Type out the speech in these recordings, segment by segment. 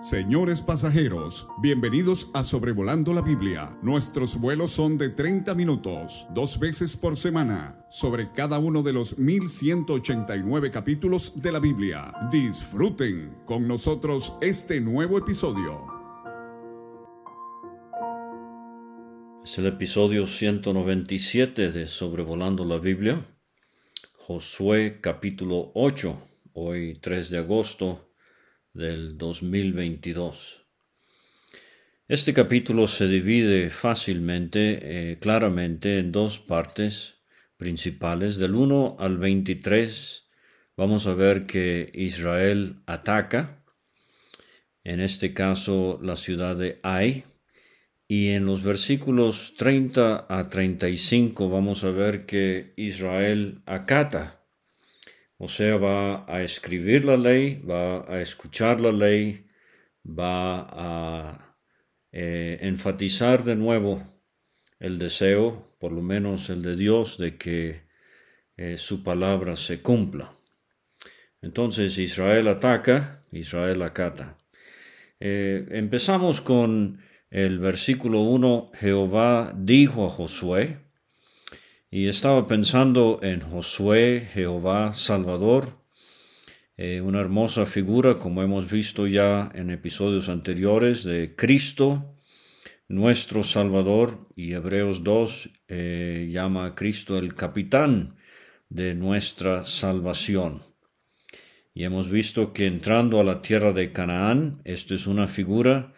Señores pasajeros, bienvenidos a Sobrevolando la Biblia. Nuestros vuelos son de 30 minutos, dos veces por semana, sobre cada uno de los 1189 capítulos de la Biblia. Disfruten con nosotros este nuevo episodio. Es el episodio 197 de Sobrevolando la Biblia. Josué capítulo 8, hoy 3 de agosto del 2022. Este capítulo se divide fácilmente, eh, claramente, en dos partes principales. Del 1 al 23 vamos a ver que Israel ataca, en este caso la ciudad de Ai, y en los versículos 30 a 35 vamos a ver que Israel acata o sea, va a escribir la ley, va a escuchar la ley, va a eh, enfatizar de nuevo el deseo, por lo menos el de Dios, de que eh, su palabra se cumpla. Entonces Israel ataca, Israel acata. Eh, empezamos con el versículo 1, Jehová dijo a Josué, y estaba pensando en Josué, Jehová, Salvador, eh, una hermosa figura, como hemos visto ya en episodios anteriores, de Cristo, nuestro Salvador, y Hebreos 2 eh, llama a Cristo el capitán de nuestra salvación. Y hemos visto que entrando a la tierra de Canaán, esta es una figura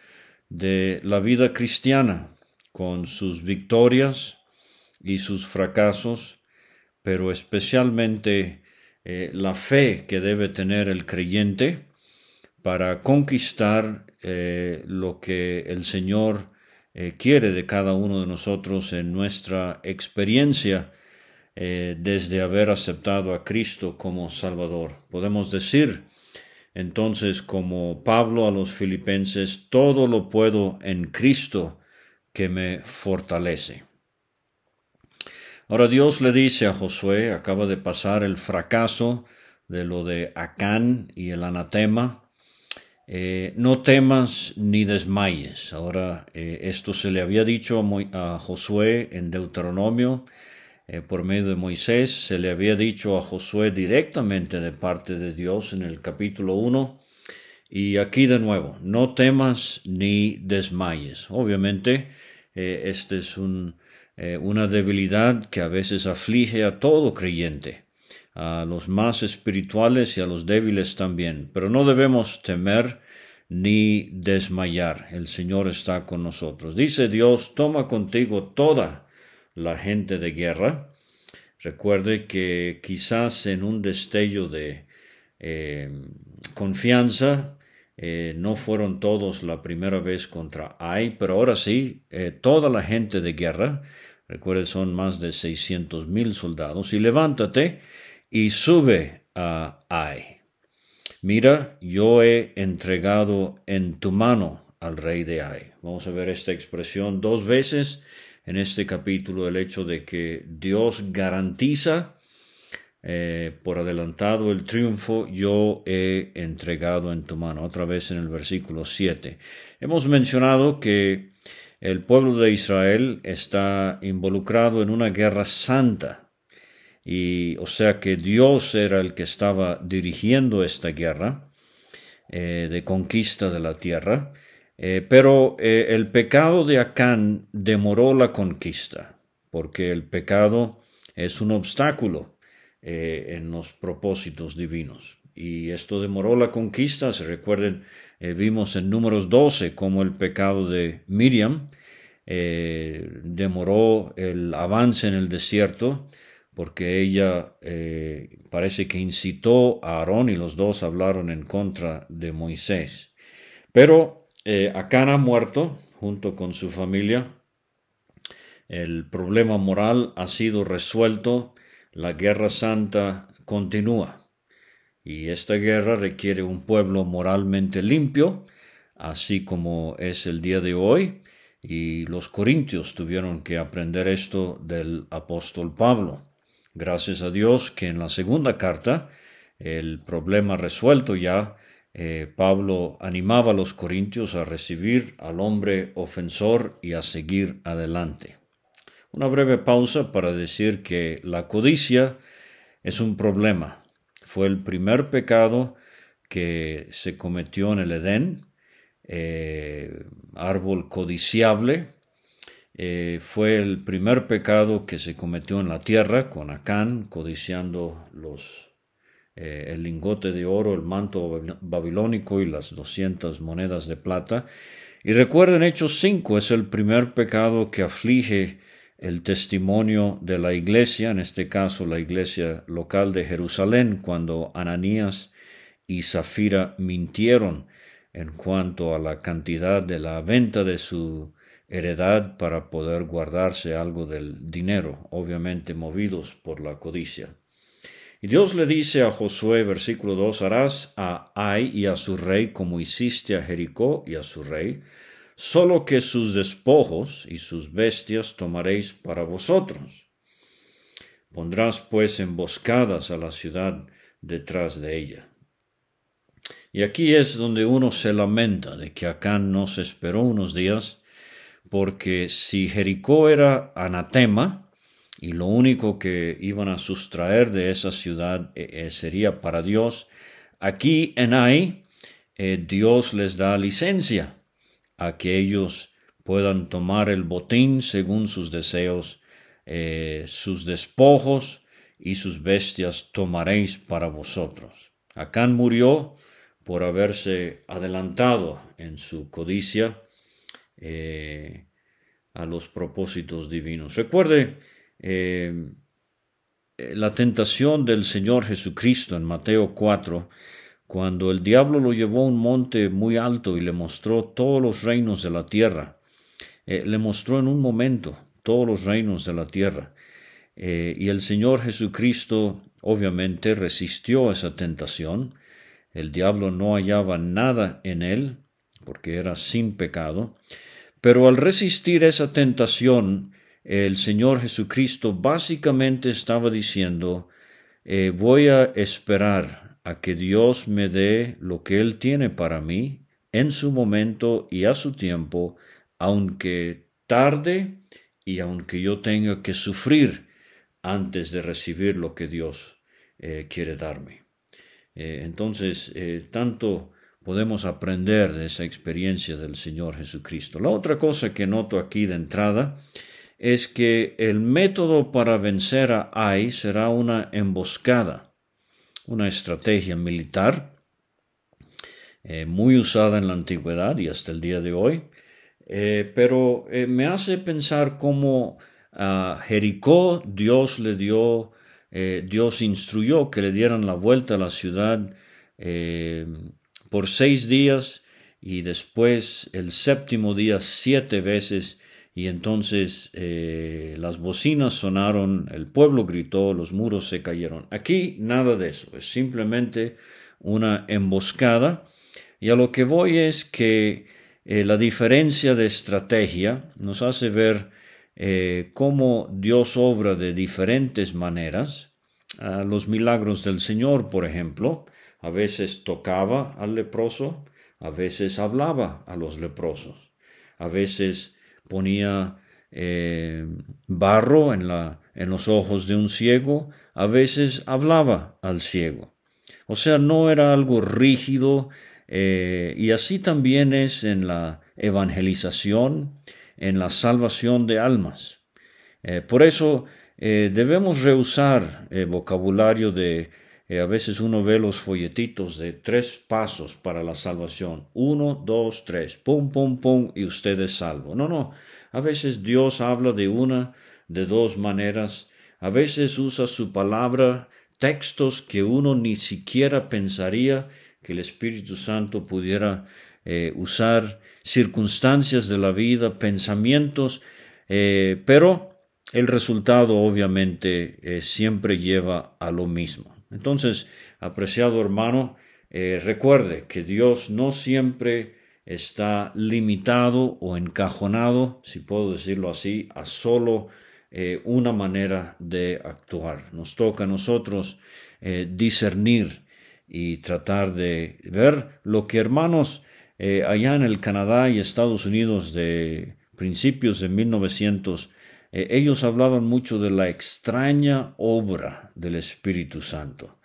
de la vida cristiana, con sus victorias, y sus fracasos, pero especialmente eh, la fe que debe tener el creyente para conquistar eh, lo que el Señor eh, quiere de cada uno de nosotros en nuestra experiencia desde haber aceptado a Cristo como Salvador. Podemos decir entonces como Pablo a los filipenses, todo lo puedo en Cristo que me fortalece. Ahora Dios le dice a Josué, acaba de pasar el fracaso de lo de Acán y el anatema, eh, no temas ni desmayes. Ahora, eh, esto se le había dicho a, Josué en Deuteronomio eh, por medio de Moisés, se le había dicho a Josué directamente de parte de Dios en el capítulo 1. Y aquí de nuevo, no temas ni desmayes. Obviamente, este es un, eh, una debilidad que a veces aflige a todo creyente, a los más espirituales y a los débiles también, pero no debemos temer ni desmayar. El Señor está con nosotros. Dice Dios, toma contigo toda la gente de guerra. Recuerde que quizás en un destello de eh, confianza, eh, no fueron todos la primera vez contra Ai, pero ahora sí, toda la gente de guerra Recuerde, son más de seiscientos mil soldados. Y levántate y sube a Ai. Mira, yo he entregado en tu mano al rey de Ai. Vamos a ver esta expresión dos veces en este capítulo, el hecho de que Dios garantiza eh, por adelantado el triunfo, yo he entregado en tu mano. Otra vez en el versículo 7. Hemos mencionado que el pueblo de Israel está involucrado en una guerra santa. Y o sea que Dios era el que estaba dirigiendo esta guerra eh, de conquista de la tierra. Eh, pero el pecado de Acán demoró la conquista, porque el pecado es un obstáculo en los propósitos divinos y esto demoró la conquista. Se recuerden, eh, vimos en números 12 cómo el pecado de Miriam eh, demoró el avance en el desierto, porque ella eh, parece que incitó a Aarón y los dos hablaron en contra de Moisés. Pero Acán ha muerto junto con su familia. El problema moral ha sido resuelto. La guerra santa continúa. Y esta guerra requiere un pueblo moralmente limpio, así como es el día de hoy, y los corintios tuvieron que aprender esto del apóstol Pablo. Gracias a Dios que en la segunda carta el problema resuelto ya eh, Pablo animaba a los corintios a recibir al hombre ofensor y a seguir adelante. Una breve pausa para decir que la codicia es un problema. Fue el primer pecado que se cometió en el Edén, eh, árbol codiciable. Eh, fue el primer pecado que se cometió en la tierra con Acán, codiciando los, eh, el lingote de oro, el manto babilónico y las 200 monedas de plata. Y recuerden, Hechos 5 es el primer pecado que aflige el testimonio de la iglesia, en este caso la iglesia local de Jerusalén, cuando Ananías y Zafira mintieron en cuanto a la cantidad de la venta de su heredad para poder guardarse algo del dinero, obviamente movidos por la codicia. Y Dios le dice a Josué, versículo 2, harás a Ai y a su rey como hiciste a Jericó y a su rey, solo que sus despojos y sus bestias tomaréis para vosotros. Pondrás pues emboscadas a la ciudad detrás de ella. Y aquí es donde uno se lamenta de que Acán no se esperó unos días, porque si Jericó era anatema, y lo único que iban a sustraer de esa ciudad eh, eh, sería para Dios, aquí en Ai eh, Dios les da licencia a que ellos puedan tomar el botín según sus deseos, sus despojos y sus bestias tomaréis para vosotros. Acán murió por haberse adelantado en su codicia eh, a los propósitos divinos. Recuerde eh, la tentación del Señor Jesucristo en Mateo 4, cuando el diablo lo llevó a un monte muy alto y le mostró todos los reinos de la tierra. Eh, le mostró en un momento todos los reinos de la tierra. y el Señor Jesucristo obviamente resistió esa tentación el diablo no hallaba nada en él, porque era sin pecado, pero al resistir esa tentación, el Señor Jesucristo básicamente estaba diciendo, eh, voy a esperar a que Dios me dé lo que Él tiene para mí en su momento y a su tiempo, aunque tarde y aunque yo tenga que sufrir antes de recibir lo que Dios eh, quiere darme. Eh, entonces, eh, tanto podemos aprender de esa experiencia del Señor Jesucristo. La otra cosa que noto aquí de entrada es que el método para vencer a Ai será una emboscada, una estrategia militar eh, muy usada en la antigüedad y hasta el día de hoy, pero me hace pensar cómo a Jericó Dios le dio eh, Dios instruyó que le dieran la vuelta a la ciudad eh, por seis días y después el séptimo día siete veces y entonces eh, las bocinas sonaron, el pueblo gritó, los muros se cayeron. Aquí nada de eso, es simplemente una emboscada y a lo que voy es que la diferencia de estrategia nos hace ver eh, cómo Dios obra de diferentes maneras. los milagros del Señor, por ejemplo, a veces tocaba al leproso, a veces hablaba a los leprosos, a veces ponía eh, barro en, la, en los ojos de un ciego, a veces hablaba al ciego. O sea, no era algo rígido, eh, y así también es en la evangelización, en la salvación de almas. Eh, por eso debemos rehusar el vocabulario de, a veces uno ve los folletitos de tres pasos para la salvación. Uno, dos, tres, pum, pum, pum, y usted es salvo. No, no. A veces Dios habla de una, de dos maneras. A veces usa su palabra, textos que uno ni siquiera pensaría que el Espíritu Santo pudiera eh, usar circunstancias de la vida, pensamientos, eh, pero el resultado obviamente eh, siempre lleva a lo mismo. Entonces, apreciado hermano, recuerde que Dios no siempre está limitado o encajonado, si puedo decirlo así, a solo una manera de actuar. Nos toca a nosotros discernir y tratar de ver lo que hermanos eh, allá en el Canadá y Estados Unidos de principios de 1900, eh, ellos hablaban mucho de la extraña obra del Espíritu Santo.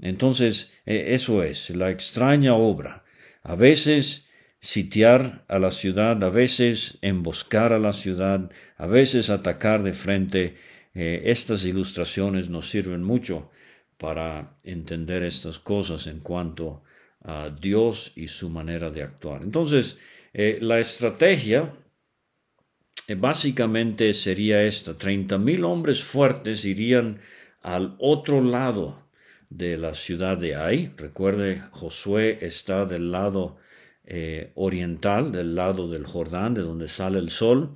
Entonces, eh, eso es, la extraña obra. A veces sitiar a la ciudad, a veces emboscar a la ciudad, a veces atacar de frente. estas ilustraciones nos sirven mucho para entender estas cosas en cuanto a Dios y su manera de actuar. Entonces, eh, la estrategia eh, básicamente sería esta. Treinta mil hombres fuertes irían al otro lado de la ciudad de Ai. Recuerde, Josué está del lado eh, oriental, del lado del Jordán, de donde sale el sol.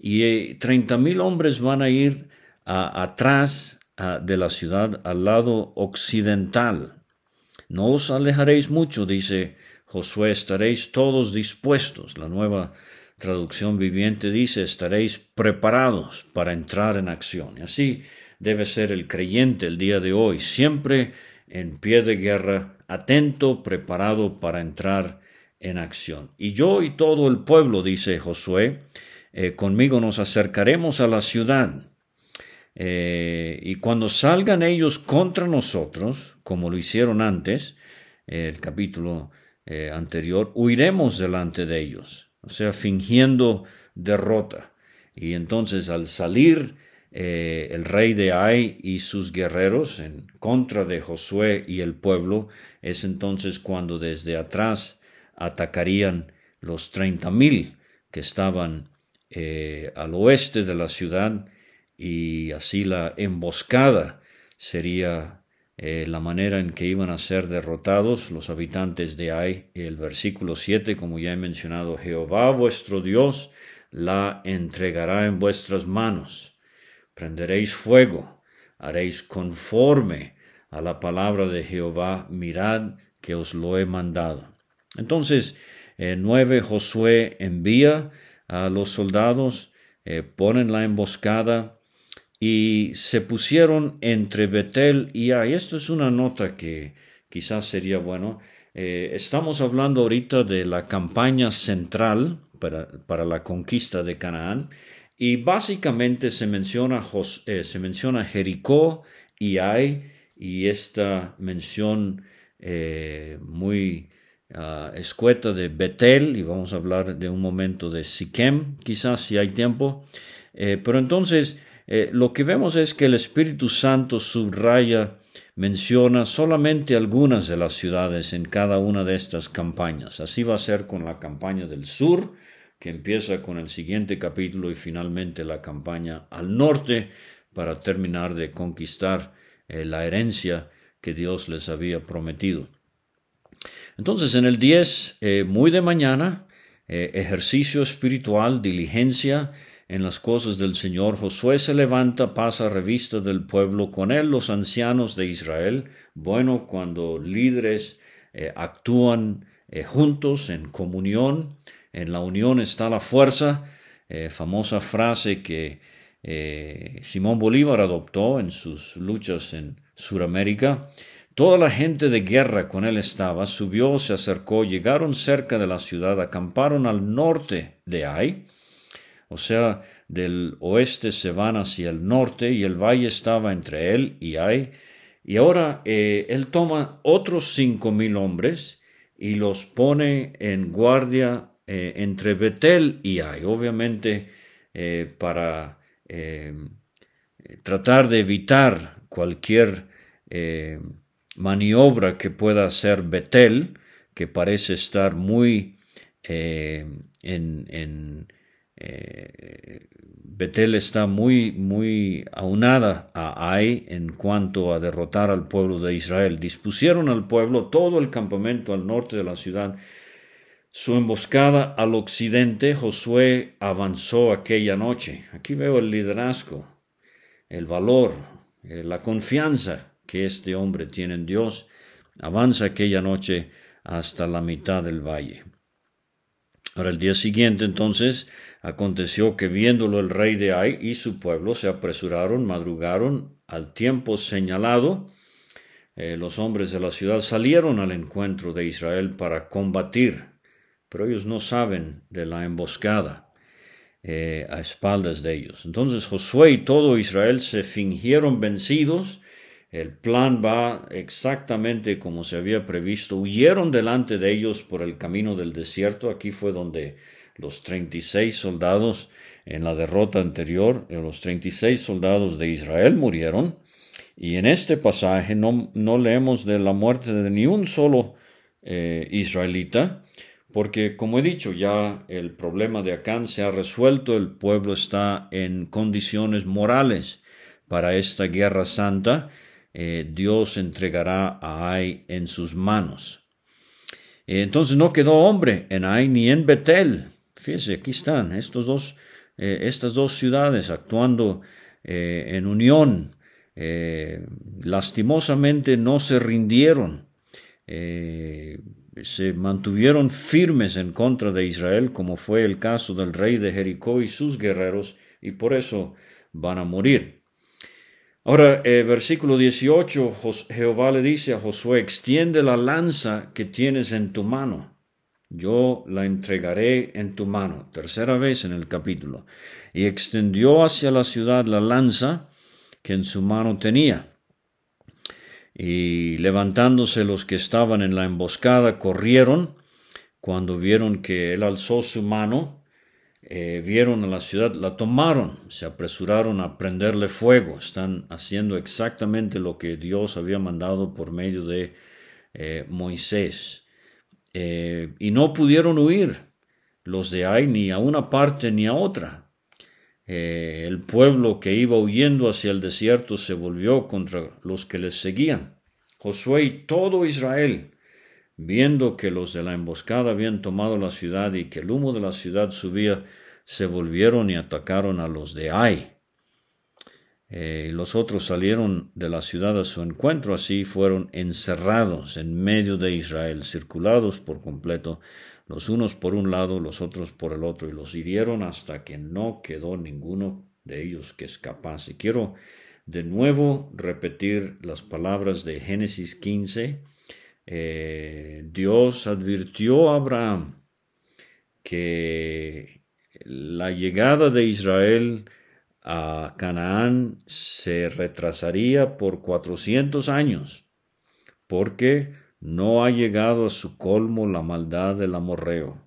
Y treinta mil hombres van a ir atrás de la ciudad al lado occidental. No os alejaréis mucho, dice Josué, estaréis todos dispuestos. La nueva traducción viviente dice, estaréis preparados para entrar en acción. Y así debe ser el creyente el día de hoy, siempre en pie de guerra, atento, preparado para entrar en acción. Y yo y todo el pueblo, dice Josué, eh, conmigo nos acercaremos a la ciudad eh, y cuando salgan ellos contra nosotros, como lo hicieron antes, el capítulo eh, anterior, huiremos delante de ellos, o sea, fingiendo derrota. Y entonces al salir eh, el rey de Ai y sus guerreros en contra de Josué y el pueblo, es entonces cuando desde atrás atacarían los treinta mil que estaban al oeste de la ciudad y así la emboscada sería eh, la manera en que iban a ser derrotados los habitantes de Ai. El versículo 7, como ya he mencionado, Jehová vuestro Dios la entregará en vuestras manos. Prenderéis fuego, haréis conforme a la palabra de Jehová, mirad que os lo he mandado. Entonces, eh, nueve Josué envía a los soldados, eh, ponen la emboscada, y se pusieron entre Betel y Ai. Esto es una nota que quizás sería bueno. Eh, estamos hablando ahorita de la campaña central para, la conquista de Canaán y básicamente se menciona, eh, se menciona Jericó y Ai y esta mención eh, muy ah, escueta de Betel y vamos a hablar de un momento de Siquem quizás si hay tiempo. pero entonces eh, lo que vemos es que el Espíritu Santo subraya, menciona solamente algunas de las ciudades en cada una de estas campañas. Así va a ser con la campaña del sur, que empieza con el siguiente capítulo y finalmente la campaña al norte para terminar de conquistar eh, la herencia que Dios les había prometido. Entonces en el 10, eh, muy de mañana, ejercicio espiritual, diligencia, en las cosas del Señor, Josué se levanta, pasa revista del pueblo, con él los ancianos de Israel. Bueno, cuando líderes eh, actúan eh, juntos en comunión, en la unión está la fuerza, eh, famosa frase que Simón Bolívar adoptó en sus luchas en Sudamérica. Toda la gente de guerra con él estaba, subió, se acercó, llegaron cerca de la ciudad, acamparon al norte de Ai, o sea, del oeste se van hacia el norte y el valle estaba entre él y Ai. Y ahora eh, él toma otros cinco mil hombres y los pone en guardia eh, entre Betel y Ai, obviamente eh, para tratar de evitar cualquier maniobra que pueda hacer Betel, que parece estar muy en eh, Betel está muy, muy aunada a Ai en cuanto a derrotar al pueblo de Israel. Dispusieron al pueblo todo el campamento al norte de la ciudad. Su emboscada al occidente, Josué avanzó aquella noche. Aquí veo el liderazgo, el valor, eh, la confianza que este hombre tiene en Dios. Avanza aquella noche hasta la mitad del valle. Ahora el día siguiente entonces Aconteció que viéndolo el rey de Ai y su pueblo se apresuraron, madrugaron al tiempo señalado, eh, los hombres de la ciudad salieron al encuentro de Israel para combatir, pero ellos no saben de la emboscada eh, a espaldas de ellos. Entonces Josué y todo Israel se fingieron vencidos. El plan va exactamente como se había previsto. Huyeron delante de ellos por el camino del desierto. Aquí fue donde los 36 soldados en la derrota anterior, los 36 soldados de Israel murieron. Y en este pasaje no, leemos de la muerte de ni un solo eh, israelita, porque como he dicho, ya el problema de Acán se ha resuelto, el pueblo está en condiciones morales para esta guerra santa, eh, Dios entregará a Ai en sus manos. Entonces no quedó hombre en Ai ni en Betel. Fíjese, aquí están estos dos, eh, estas dos ciudades actuando en unión eh, lastimosamente no se rindieron, eh, se mantuvieron firmes en contra de Israel, como fue el caso del rey de Jericó y sus guerreros, y por eso van a morir. Ahora, eh, versículo 18, Jehová le dice a Josué, extiende la lanza que tienes en tu mano. Yo la entregaré en tu mano. Tercera vez en el capítulo. Y extendió hacia la ciudad la lanza, que en su mano tenía. Y levantándose los que estaban en la emboscada, corrieron. Cuando vieron que él alzó su mano, eh, vieron a la ciudad, la tomaron, se apresuraron a prenderle fuego. Están haciendo exactamente lo que Dios había mandado por medio de eh, Moisés. Eh, y no pudieron huir los de ahí ni a una parte ni a otra. Eh, el pueblo que iba huyendo hacia el desierto se volvió contra los que les seguían. Josué y todo Israel, viendo que los de la emboscada habían tomado la ciudad y que el humo de la ciudad subía, se volvieron y atacaron a los de Ai. Eh, los otros salieron de la ciudad a su encuentro, así fueron encerrados en medio de Israel, circulados por completo los unos por un lado, los otros por el otro, y los hirieron hasta que no quedó ninguno de ellos que escapase. Quiero de nuevo repetir las palabras de Génesis 15. Eh, Dios advirtió a Abraham que la llegada de Israel a Canaán se retrasaría por 400 años, porque no ha llegado a su colmo la maldad del amorreo.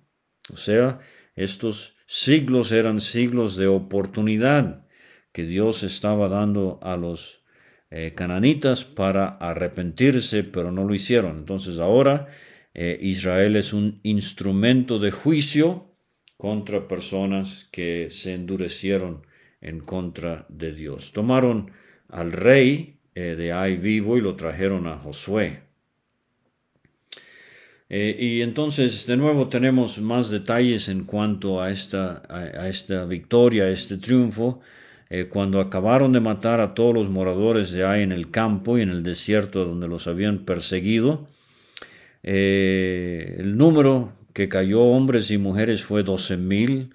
O sea, estos siglos eran siglos de oportunidad que Dios estaba dando a los eh, cananitas para arrepentirse, pero no lo hicieron. Entonces ahora eh, Israel es un instrumento de juicio contra personas que se endurecieron en contra de Dios. Tomaron al rey eh, de Ai vivo y lo trajeron a Josué. Eh, y entonces, de nuevo, tenemos más detalles en cuanto a esta, a, esta victoria, a este triunfo. Eh, cuando acabaron de matar a todos los moradores de ahí en el campo y en el desierto donde los habían perseguido, el número que cayó hombres y mujeres fue doce mil,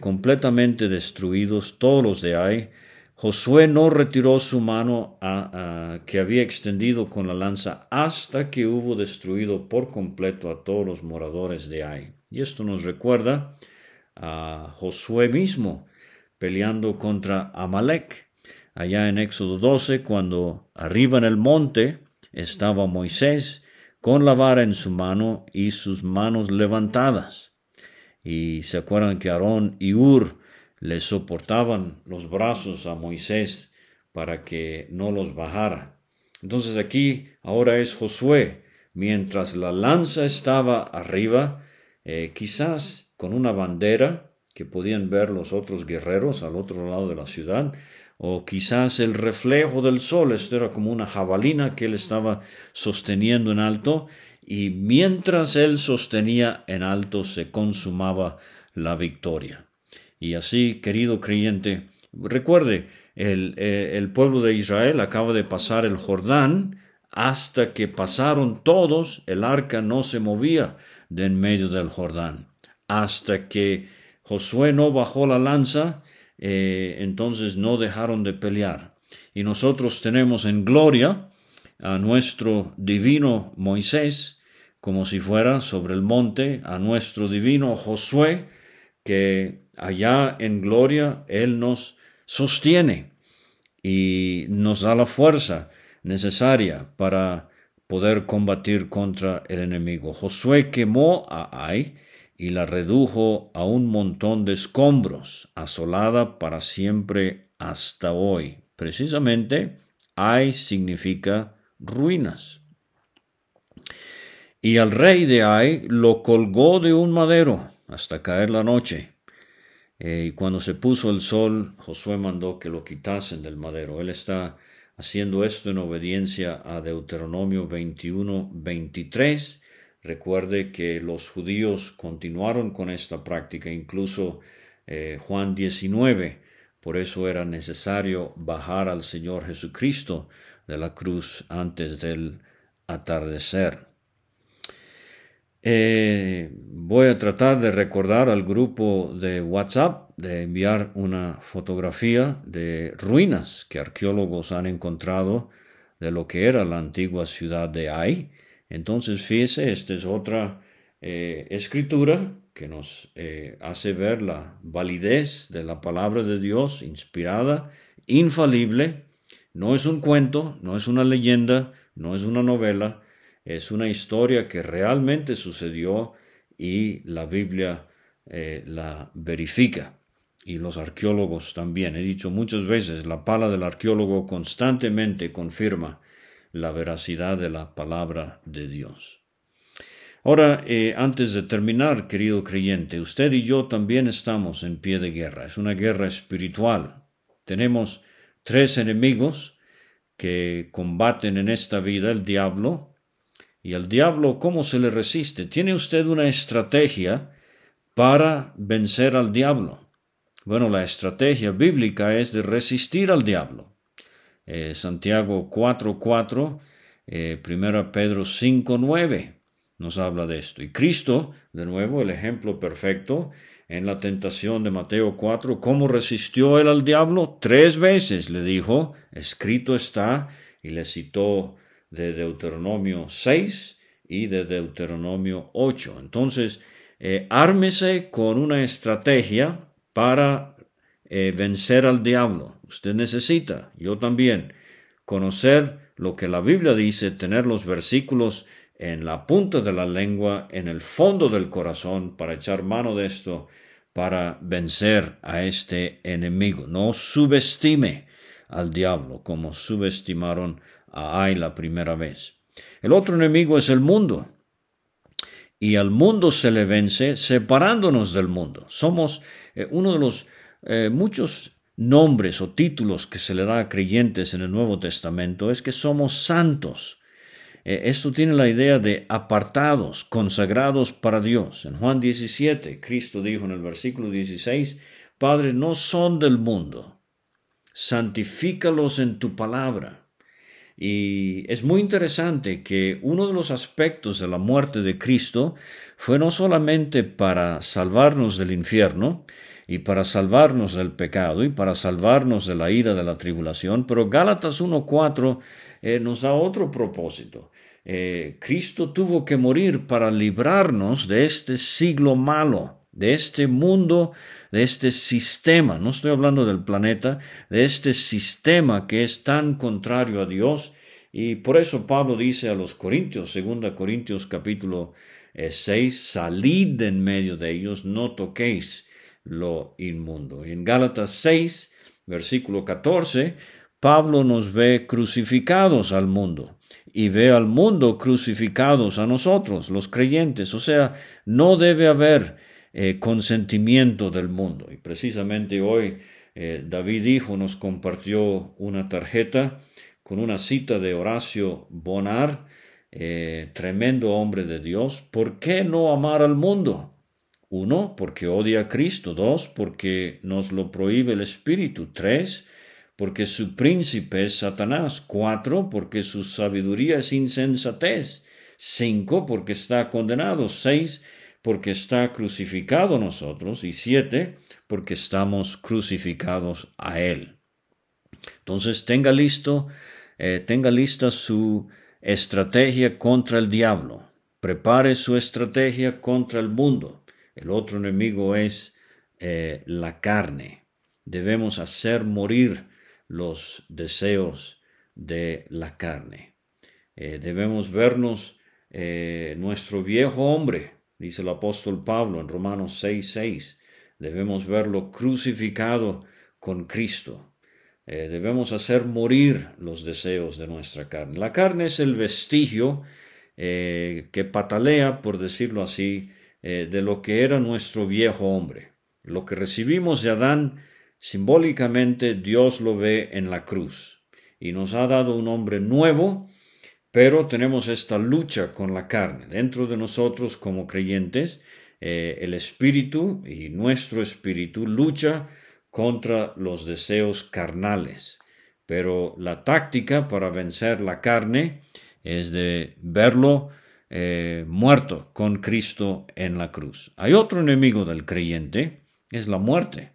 completamente destruidos, todos los de ahí. Josué no retiró su mano que había extendido con la lanza hasta que hubo destruido por completo a todos los moradores de Ai. Y esto nos recuerda a Josué mismo peleando contra Amalek. Allá en Éxodo 12, cuando arriba en el monte estaba Moisés con la vara en su mano y sus manos levantadas. Y se acuerdan que Aarón y Ur le soportaban los brazos a Moisés para que no los bajara. Entonces aquí ahora es Josué, mientras la lanza estaba arriba, eh, quizás con una bandera que podían ver los otros guerreros al otro lado de la ciudad, o quizás el reflejo del sol, esto era como una jabalina que él estaba sosteniendo en alto, y mientras él sostenía en alto se consumaba la victoria. Y así, querido creyente, recuerde, el, eh, el pueblo de Israel acaba de pasar el Jordán, hasta que pasaron todos, el arca no se movía de en medio del Jordán. Hasta que Josué no bajó la lanza, eh, entonces no dejaron de pelear. Y nosotros tenemos en gloria a nuestro divino Moisés, como si fuera sobre el monte, a nuestro divino Josué, que allá en gloria Él nos sostiene y nos da la fuerza necesaria para poder combatir contra el enemigo. Josué quemó a Ai y la redujo a un montón de escombros, asolada para siempre hasta hoy. Precisamente, Ai significa ruinas. Y al rey de Ai lo colgó de un madero hasta caer la noche. Eh, y cuando se puso el sol, Josué mandó que lo quitasen del madero. Él está haciendo esto en obediencia a Deuteronomio 21, 23. Recuerde que los judíos continuaron con esta práctica, incluso eh, Juan 19. Por eso era necesario bajar al Señor Jesucristo de la cruz antes del atardecer. Eh, voy a tratar de recordar al grupo de WhatsApp de enviar una fotografía de ruinas que arqueólogos han encontrado de lo que era la antigua ciudad de Ai. Entonces, fíjese, esta es otra eh, escritura que nos eh, hace ver la validez de la palabra de Dios inspirada, infalible. No es un cuento, no es una leyenda, no es una novela, es una historia que realmente sucedió y la Biblia eh, la verifica. Y los arqueólogos también. He dicho muchas veces, la pala del arqueólogo constantemente confirma la veracidad de la palabra de Dios. Ahora, eh, antes de terminar, querido creyente, usted y yo también estamos en pie de guerra. Es una guerra espiritual. Tenemos tres enemigos que combaten en esta vida, el diablo, y al diablo, ¿cómo se le resiste? ¿Tiene usted una estrategia para vencer al diablo? Bueno, la estrategia bíblica es de resistir al diablo. Eh, Santiago 4.4, eh, 1 Pedro 5.9 nos habla de esto. Y Cristo, de nuevo, el ejemplo perfecto en la tentación de Mateo 4, ¿cómo resistió él al diablo? Tres veces le dijo, escrito está, y le citó de Deuteronomio 6 y de Deuteronomio 8. Entonces, eh, ármese con una estrategia para eh, vencer al diablo. Usted necesita, yo también, conocer lo que la Biblia dice, tener los versículos en la punta de la lengua, en el fondo del corazón, para echar mano de esto, para vencer a este enemigo. No subestime al diablo como subestimaron a la primera vez. El otro enemigo es el mundo. Y al mundo se le vence separándonos del mundo. Somos eh, uno de los eh, muchos nombres o títulos que se le da a creyentes en el Nuevo Testamento es que somos santos. Eh, esto tiene la idea de apartados, consagrados para Dios. En Juan 17, Cristo dijo en el versículo 16, Padre, no son del mundo, santifícalos en tu palabra. Y es muy interesante que uno de los aspectos de la muerte de Cristo fue no solamente para salvarnos del infierno y para salvarnos del pecado y para salvarnos de la ira de la tribulación, pero Gálatas 1.4 eh, nos da otro propósito. Eh, Cristo tuvo que morir para librarnos de este siglo malo, de este mundo, de este sistema, no estoy hablando del planeta, de este sistema que es tan contrario a Dios. Y por eso Pablo dice a los Corintios, 2 Corintios capítulo 6, eh, salid de en medio de ellos, no toquéis lo inmundo. Y en Gálatas 6, versículo 14, Pablo nos ve crucificados al mundo y ve al mundo crucificados a nosotros, los creyentes. O sea, no debe haber eh, consentimiento del mundo. Y precisamente hoy eh, David dijo, nos compartió una tarjeta con una cita de Horacio Bonar, eh, tremendo hombre de Dios. ¿Por qué no amar al mundo? Uno, porque odia a Cristo. Dos, porque nos lo prohíbe el Espíritu. Tres, porque su príncipe es Satanás. Cuatro, porque su sabiduría es insensatez. Cinco, porque está condenado. Seis, porque está crucificado nosotros, y siete, porque estamos crucificados a Él. Entonces tenga listo tenga lista su estrategia contra el diablo. Prepare su estrategia contra el mundo. El otro enemigo es la carne. Debemos hacer morir los deseos de la carne. debemos vernos nuestro viejo hombre, dice el apóstol Pablo en Romanos 6, 6. Debemos verlo crucificado con Cristo. Eh, debemos hacer morir los deseos de nuestra carne. La carne es el vestigio eh, que patalea, por decirlo así, eh, de lo que era nuestro viejo hombre. Lo que recibimos de Adán, simbólicamente Dios lo ve en la cruz y nos ha dado un hombre nuevo, pero tenemos esta lucha con la carne. Dentro de nosotros como creyentes, el espíritu y nuestro espíritu lucha contra los deseos carnales. Pero la táctica para vencer la carne es de verlo eh, muerto con Cristo en la cruz. Hay otro enemigo del creyente, es la muerte.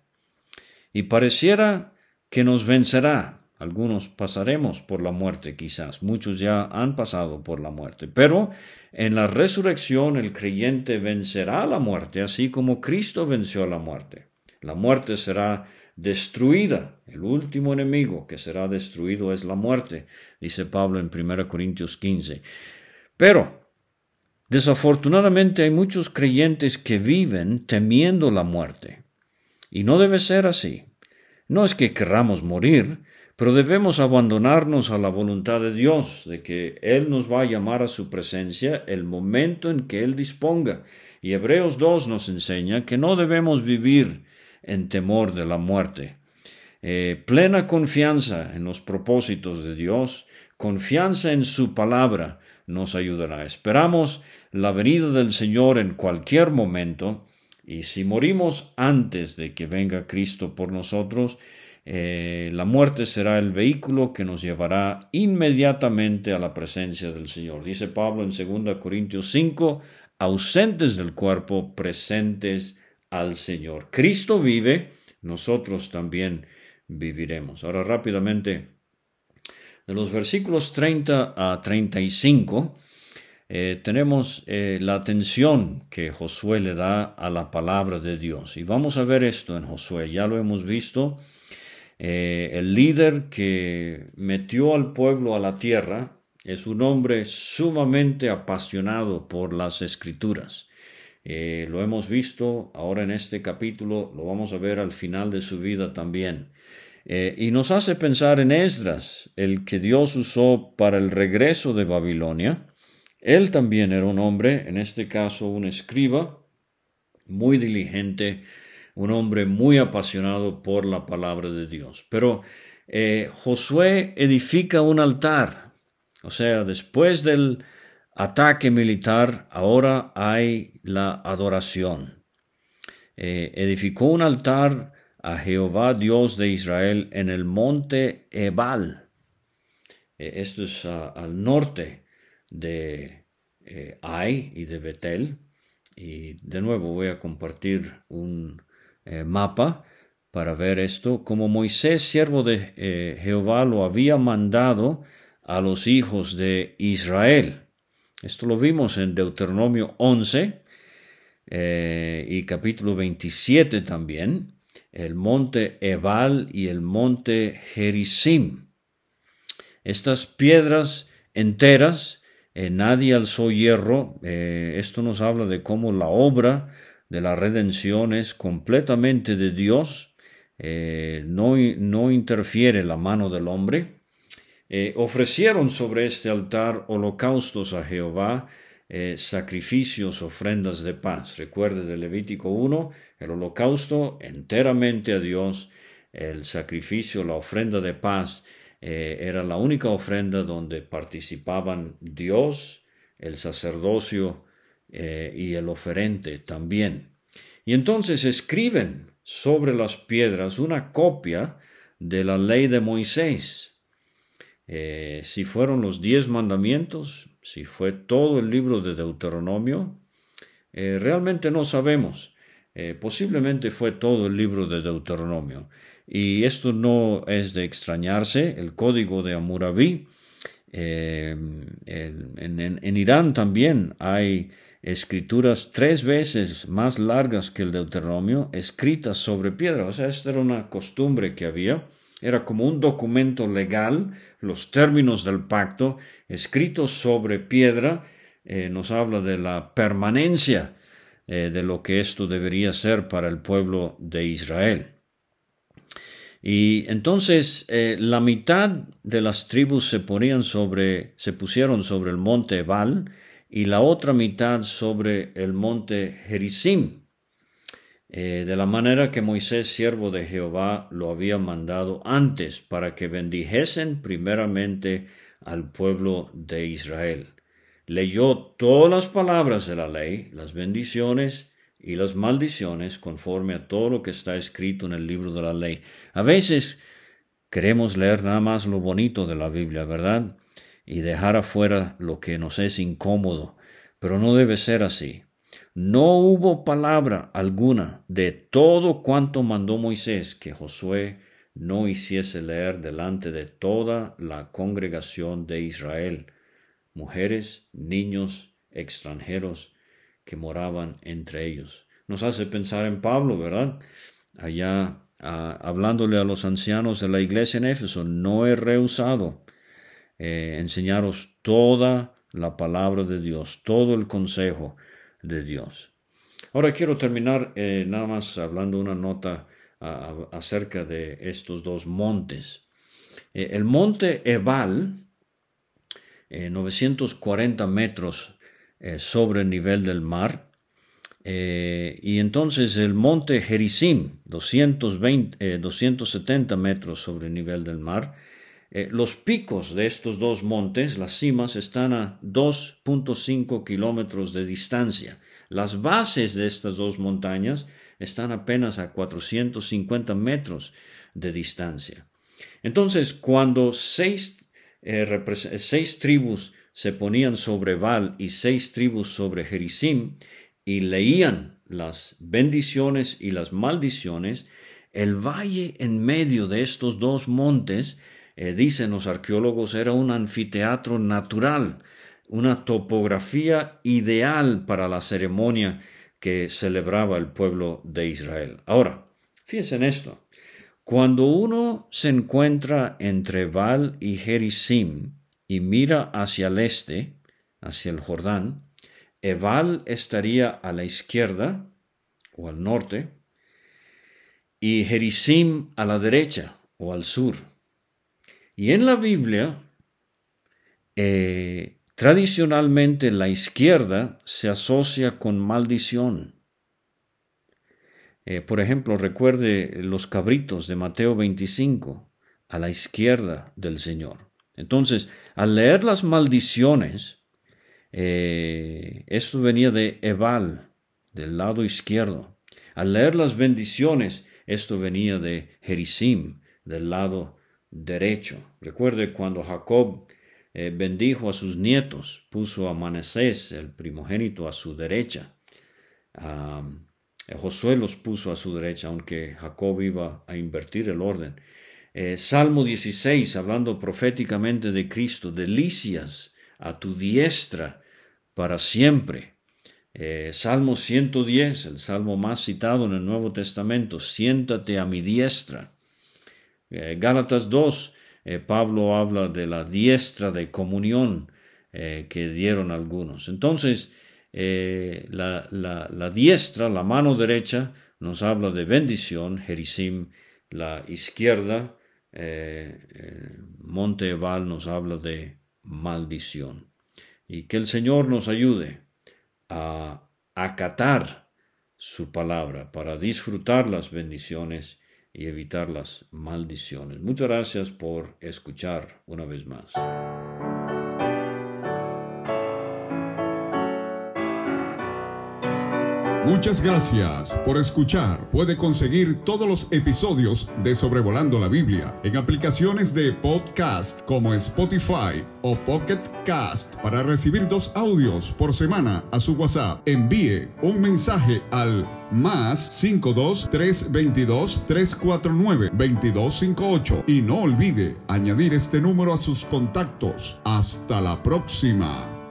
Y pareciera que nos vencerá. Algunos pasaremos por la muerte quizás, muchos ya han pasado por la muerte, pero en la resurrección el creyente vencerá la muerte, así como Cristo venció la muerte. La muerte será destruida. El último enemigo que será destruido es la muerte, dice Pablo en 1 Corintios 15. Pero, desafortunadamente hay muchos creyentes que viven temiendo la muerte. Y no debe ser así. No es que querramos morir, pero debemos abandonarnos a la voluntad de Dios, de que Él nos va a llamar a su presencia el momento en que Él disponga. Y Hebreos 2 nos enseña que no debemos vivir en temor de la muerte. Eh, plena confianza en los propósitos de Dios, confianza en su palabra nos ayudará. Esperamos la venida del Señor en cualquier momento y si morimos antes de que venga Cristo por nosotros, eh, la muerte será el vehículo que nos llevará inmediatamente a la presencia del Señor. Dice Pablo en 2 Corintios 5, ausentes del cuerpo, presentes al Señor. Cristo vive, nosotros también viviremos. Ahora rápidamente, de los versículos 30 a 35, eh, tenemos eh, la atención que Josué le da a la palabra de Dios. Y vamos a ver esto en Josué, ya lo hemos visto. Eh, el líder que metió al pueblo a la tierra es un hombre sumamente apasionado por las escrituras. Eh, lo hemos visto ahora en este capítulo, lo vamos a ver al final de su vida también. Eh, y nos hace pensar en Esdras, el que Dios usó para el regreso de Babilonia. Él también era un hombre, en este caso un escriba, muy diligente, un hombre muy apasionado por la palabra de Dios. Pero eh, Josué edifica un altar, o sea, después del ataque militar, ahora hay la adoración. Eh, edificó un altar a Jehová Dios de Israel en el monte Ebal. Eh, esto es al norte de Ai y de Betel. Y de nuevo voy a compartir un mapa para ver esto. Como Moisés, siervo de Jehová, lo había mandado a los hijos de Israel. Esto lo vimos en Deuteronomio 11 eh, y capítulo 27 también, el monte Ebal y el monte Gerizim. Estas piedras enteras, eh, nadie alzó hierro, eh, esto nos habla de cómo la obra de la redención es completamente de Dios, no, no interfiere la mano del hombre, eh, ofrecieron sobre este altar holocaustos a Jehová, eh, sacrificios, ofrendas de paz. Recuerde de Levítico 1, el holocausto enteramente a Dios, el sacrificio, la ofrenda de paz, eh, era la única ofrenda donde participaban Dios, el sacerdocio y el oferente también. Y entonces escriben sobre las piedras una copia de la ley de Moisés, eh, si fueron los diez mandamientos, si fue todo el libro de Deuteronomio, eh, realmente no sabemos. Eh, posiblemente fue todo el libro de Deuteronomio. Y esto no es de extrañarse, el código de Hammurabi. Eh, en, Irán también hay escrituras tres veces más largas que el Deuteronomio, escritas sobre piedra. O sea, esta era una costumbre que había. Era como un documento legal, los términos del pacto, escritos sobre piedra, eh, nos habla de la permanencia eh, de lo que esto debería ser para el pueblo de Israel. Y entonces eh, la mitad de las tribus se ponían sobre, se pusieron sobre el monte Ebal y la otra mitad sobre el monte Gerizim, eh, de la manera que Moisés, siervo de Jehová, lo había mandado antes, para que bendijesen primeramente al pueblo de Israel. Leyó todas las palabras de la ley, las bendiciones y las maldiciones conforme a todo lo que está escrito en el libro de la ley. A veces queremos leer nada más lo bonito de la Biblia, ¿verdad? Y dejar afuera lo que nos es incómodo, pero no debe ser así. No hubo palabra alguna de todo cuanto mandó Moisés que Josué no hiciese leer delante de toda la congregación de Israel, mujeres, niños, extranjeros, que moraban entre ellos. Nos hace pensar en Pablo, ¿verdad? Allá ah, hablándole a los ancianos de la iglesia en Éfeso, no he rehusado eh, enseñaros toda la palabra de Dios, todo el consejo de Dios. Ahora quiero terminar eh, nada más hablando una nota acerca de estos dos montes. Eh, el monte Ebal, 940 metros sobre el nivel del mar. Y entonces el monte Gerizim, 220, 270 eh, metros sobre el nivel del mar, los picos de estos dos montes, las cimas, están a 2.5 kilómetros de distancia. Las bases de estas dos montañas están apenas a 450 metros de distancia. Entonces, cuando seis, seis tribus se ponían sobre Val y seis tribus sobre Gerizim y leían las bendiciones y las maldiciones, el valle en medio de estos dos montes, eh, dicen los arqueólogos, era un anfiteatro natural, una topografía ideal para la ceremonia que celebraba el pueblo de Israel. Ahora, fíjense en esto. Cuando uno se encuentra entre Val y Gerizim, y mira hacia el este, hacia el Jordán, Ebal estaría a la izquierda o al norte y Gerizim a la derecha o al sur. Y en la Biblia, eh, tradicionalmente la izquierda se asocia con maldición. Eh, por ejemplo, recuerde los cabritos de Mateo 25, a la izquierda del Señor. Entonces, al leer las maldiciones, eh, esto venía de Ebal, del lado izquierdo. Al leer las bendiciones, esto venía de Gerizim, del lado derecho. Recuerde cuando Jacob eh, bendijo a sus nietos, puso a Manasés, el primogénito, a su derecha. Josué los puso a su derecha, aunque Jacob iba a invertir el orden. Eh, Salmo 16, hablando proféticamente de Cristo, delicias a tu diestra para siempre. Eh, salmo 110, el salmo más citado en el Nuevo Testamento, siéntate a mi diestra. Eh, Gálatas 2, Pablo habla de la diestra de comunión que dieron algunos. Entonces, la, diestra, la mano derecha, nos habla de bendición, Jerisim, la izquierda, eh, Monte Ebal nos habla de maldición. Y que el Señor nos ayude a acatar su palabra para disfrutar las bendiciones y evitar las maldiciones. Muchas gracias por escuchar una vez más. Muchas gracias por escuchar. Puede conseguir todos los episodios de Sobrevolando la Biblia en aplicaciones de podcast como Spotify o Pocket Cast para recibir dos audios por semana a su WhatsApp. Envíe un mensaje al más 52 322 349 2258 y no olvide añadir este número a sus contactos. Hasta la próxima.